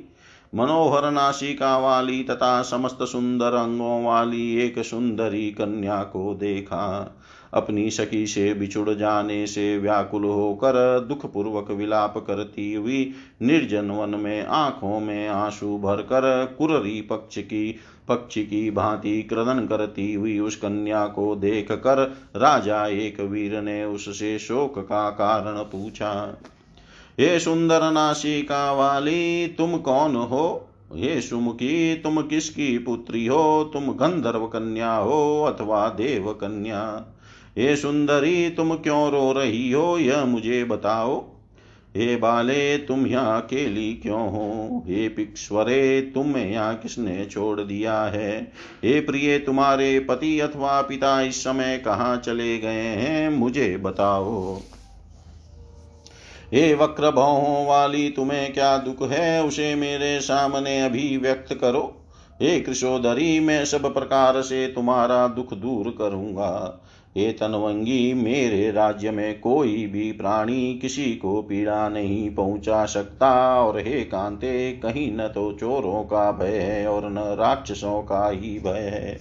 मनोहर नासिका वाली तथा समस्त सुंदर अंगों वाली एक सुंदरी कन्या को देखा अपनी सखी से बिछुड़ जाने से व्याकुल होकर दुखपूर्वक विलाप करती हुई निर्जन वन में आँखों में आँसू भरकर कुररी पक्ष की पक्षी की भांति क्रदन करती हुई उस कन्या को देख कर राजा एक वीर ने उससे शोक का कारण पूछा, हे सुंदर नासिका वाली, तुम कौन हो? हे सुमुखी, तुम किसकी पुत्री हो? तुम गंधर्व कन्या हो अथवा देव कन्या? हे सुंदरी, तुम क्यों रो रही हो? यह मुझे बताओ। हे बाले, तुम यहाँ अकेली क्यों हो? हे पिक्ष्वरे तुम यहाँ किसने छोड़ दिया है? हे प्रिय, तुम्हारे पति अथवा पिता इस समय कहाँ चले गए हैं? मुझे बताओ। हे वक्र भावों वाली, तुम्हें क्या दुख है? उसे मेरे सामने अभी व्यक्त करो। हे कृषोधरी मैं सब प्रकार से तुम्हारा दुख दूर करूँगा। हे तनवंगी, मेरे राज्य में कोई भी प्राणी किसी को पीड़ा नहीं पहुँचा सकता। और हे कांते, कहीं न तो चोरों का भय है और न राक्षसों का ही भय है।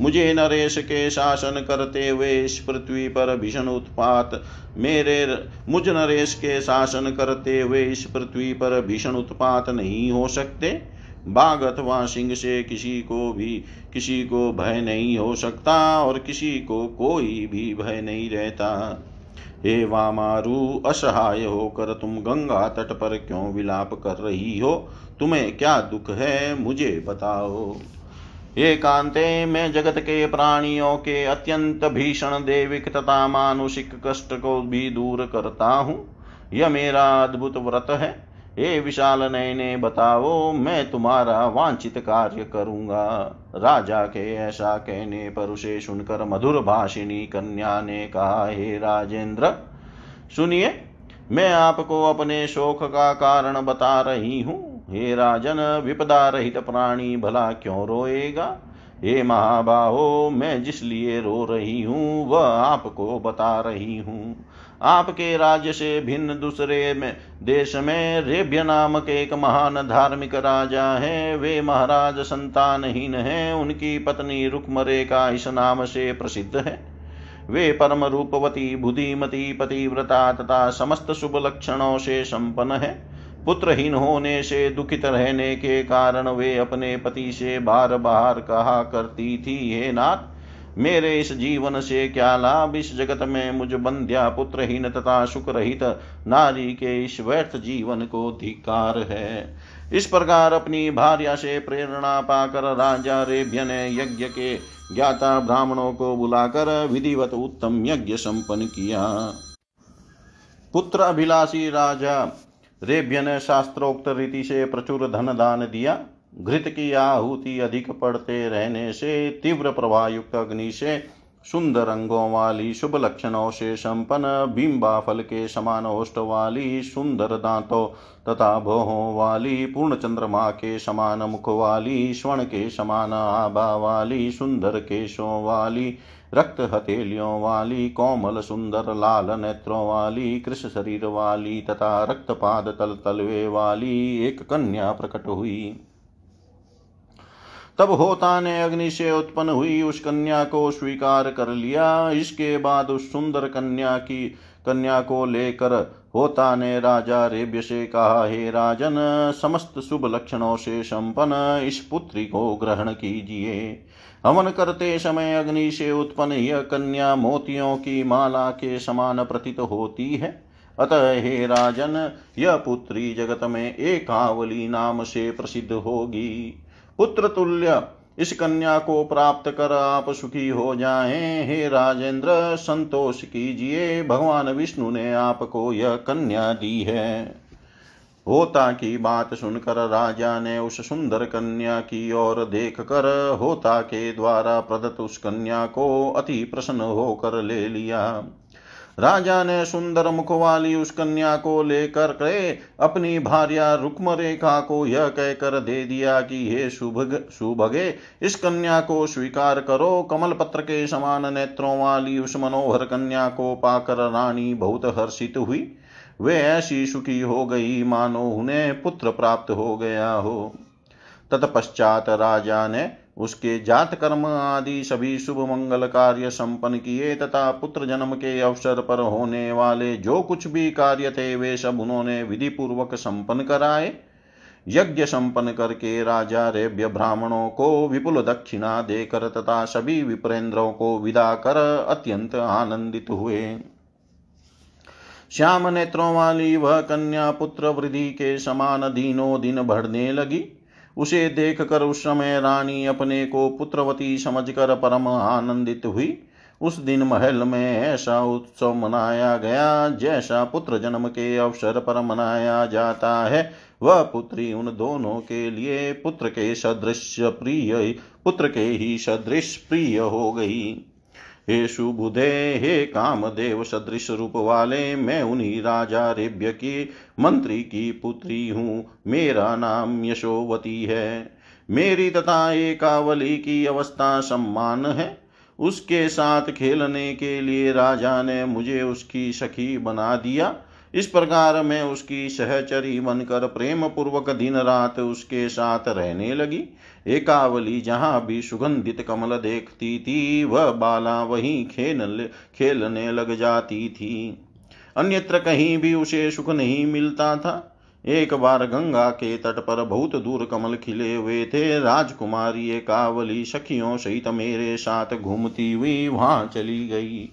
मुझे नरेश के शासन करते हुए इस पृथ्वी पर भीषण उत्पात, मेरे मुझ नरेश के शासन करते हुए इस पृथ्वी पर भीषण उत्पात नहीं हो सकते। बाघ अथवा सिंह से किसी को भी किसी को भय नहीं हो सकता और किसी को कोई भी भय नहीं रहता। हे वामारु, असहाय होकर तुम गंगा तट पर क्यों विलाप कर रही हो? तुम्हें क्या दुख है? मुझे बताओ। हे कांते, मैं जगत के प्राणियों के अत्यंत भीषण देविक तथा मानुषिक कष्ट को भी दूर करता हूँ। यह मेरा अद्भुत व्रत है। हे विशाल नयने, बताओ, मैं तुम्हारा वांछित कार्य करूँगा। राजा के ऐसा कहने पर उसे सुनकर मधुर भाषिनी कन्या ने कहा, हे राजेंद्र, सुनिए, मैं आपको अपने शोक का कारण बता रही हूँ। हे राजन विपदा रहित प्राणी भला क्यों रोएगा? हे महाबाहो, मैं जिस लिए रो रही हूँ, वह आपको बता रही हूँ। आपके राज्य से भिन्न दूसरे में, देश में रेभ्य नामक एक महान धार्मिक राजा है। वे महाराज संतानहीन है। उनकी पत्नी रुकमरे का इस नाम से प्रसिद्ध है। वे परम रूपवती, बुद्धिमती, पतिव्रता तथा समस्त शुभ लक्षणों से संपन्न है। पुत्रहीन होने से दुखित रहने के कारण वे अपने पति से बार बार कहा करती थी, हे नाथ मेरे इस जीवन से क्या लाभ? इस जगत में मुझ बंध्या पुत्रहीन तथा सुख रहित नारी के इस व्यर्थ जीवन को धिकार है। इस प्रकार अपनी भार्या से प्रेरणा पाकर राजा रेभ्य ने यज्ञ के ज्ञाता ब्राह्मणों को बुलाकर विधिवत उत्तम यज्ञ संपन्न किया। पुत्र अभिलाषी राजा रेभ्य ने शास्त्रोक्त रीति से प्रचुर धन दान दिया। घृत की आहुति अधिक पड़ते रहने से तीव्र प्रवाह युक्त अग्नि से सुंदर अंगों वाली शुभ लक्षणों से संपन्न बिंबा फल के समान ओष्ट वाली सुंदर दांतों तथा भोहों वाली पूर्ण चंद्रमा के समान मुख वाली, स्वर्ण के समान आभा वाली, सुंदर केशों वाली, रक्त हथेलियों वाली, कोमल सुंदर लाल नेत्रों वाली कृष शरीर वाली तथा रक्तपाद तल तलवे वाली एक कन्या प्रकट हुई। तब होता ने अग्नि से उत्पन्न हुई उस कन्या को स्वीकार कर लिया। इसके बाद उस सुंदर कन्या की, कन्या को लेकर होता ने राजा रेब्य से कहा, हे राजन, समस्त शुभ लक्षणों से संपन्न इस पुत्री को ग्रहण कीजिए। हवन करते समय अग्नि से उत्पन्न यह कन्या मोतियों की माला के समान प्रतीत होती है। अतः हे राजन, यह पुत्री जगत में एकावली नाम से प्रसिद्ध होगी। पुत्र तुल्य, इस कन्या को प्राप्त कर आप सुखी हो जाएँ। हे राजेंद्र, संतोष कीजिए, भगवान विष्णु ने आपको यह कन्या दी है। होता की बात सुनकर राजा ने उस सुंदर कन्या की ओर देख कर होता के द्वारा प्रदत्त उस कन्या को अति प्रसन्न होकर ले लिया। राजा ने सुंदर मुख वाली उस कन्या को लेकर के अपनी भार्या रुक्म रेखा को यह कहकर दे दिया कि हे शुभ सुभगे, इस कन्या को स्वीकार करो। कमल पत्र के समान नेत्रों वाली उस मनोहर कन्या को पाकर रानी बहुत हर्षित हुई। वे ऐसी सुखी हो गई, मानो उन्हें पुत्र प्राप्त हो गया हो। तत्पश्चात राजा ने उसके जात कर्म आदि सभी शुभ मंगल कार्य संपन्न किए तथा पुत्र जन्म के अवसर पर होने वाले जो कुछ भी कार्य थे, वे सब उन्होंने विधि पूर्वक संपन्न कराए। यज्ञ संपन्न करके राजा रेभ्य ब्राह्मणों को विपुल दक्षिणा देकर तथा सभी विप्रेंद्रों को विदा कर अत्यंत आनंदित हुए। श्याम नेत्रों वाली वह कन्या पुत्र वृद्धि के समान दिनों दिन बढ़ने लगी। उसे देख कर उस समय रानी अपने को पुत्रवती समझकर परम आनंदित हुई। उस दिन महल में ऐसा उत्सव मनाया गया, जैसा पुत्र जन्म के अवसर पर मनाया जाता है। वह पुत्री उन दोनों के लिए पुत्र के सदृश प्रिय, पुत्र के ही सदृश प्रिय हो गई। हे शुभुदे, हे कामदेव सदृश रूप वाले, मैं उन्हीं राजा रेभ्य की मंत्री की पुत्री हूँ। मेरा नाम यशोवती है। मेरी तथा एकावली की अवस्था सम्मान है। उसके साथ खेलने के लिए राजा ने मुझे उसकी सखी बना दिया। इस प्रकार मैं उसकी सहचरी बनकर प्रेम पूर्वक दिन रात उसके साथ रहने लगी। एकावली जहाँ भी सुगंधित कमल देखती थी, वह बाला वहीं खेल खेलने लग जाती थी। अन्यत्र कहीं भी उसे सुख नहीं मिलता था। एक बार गंगा के तट पर बहुत दूर कमल खिले हुए थे। राजकुमारी एकावली सखियों सहित मेरे साथ घूमती हुई वहाँ चली गई।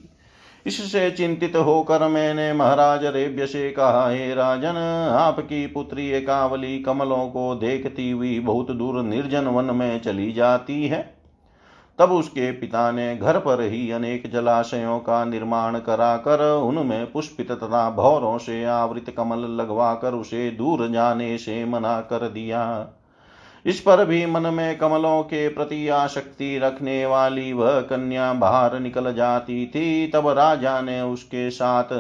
इससे चिंतित होकर मैंने महाराज रेब्य से कहा, हे राजन, आपकी पुत्री एकावली कमलों को देखती हुई बहुत दूर निर्जन वन में चली जाती है। तब उसके पिता ने घर पर ही अनेक जलाशयों का निर्माण कराकर उनमें पुष्पित तथा भौरों से आवृत कमल लगवाकर उसे दूर जाने से मना कर दिया। इस पर भी मन में कमलों के प्रति आसक्ति रखने वाली वह कन्या बाहर निकल जाती थी, तब राजा ने उसके साथ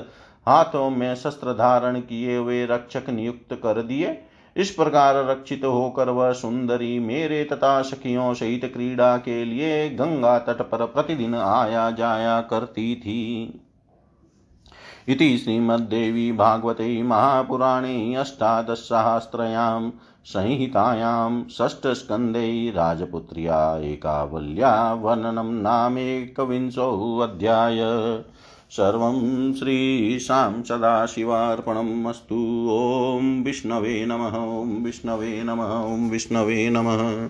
हाथों में शस्त्र धारण किए हुए रक्षक नियुक्त कर दिए। इस प्रकार रक्षित होकर वह सुंदरी मेरे तथा सखियों सहित क्रीड़ा के लिए गंगा तट पर प्रतिदिन आया जाया करती थी। इति श्रीमद्देवी भागवते महापुराणे अष्टादशसहस्रयां संहितायां षष्ठस्कन्धे राजपुत्र्या एकावल्या वर्णनं नामेकविंशोऽध्याय सर्वं श्रीशां सदाशिवार्पणम् अस्तु। ॐ विष्णवे नमः, ॐ विष्णवे नमः, ॐ विष्णवे नमः।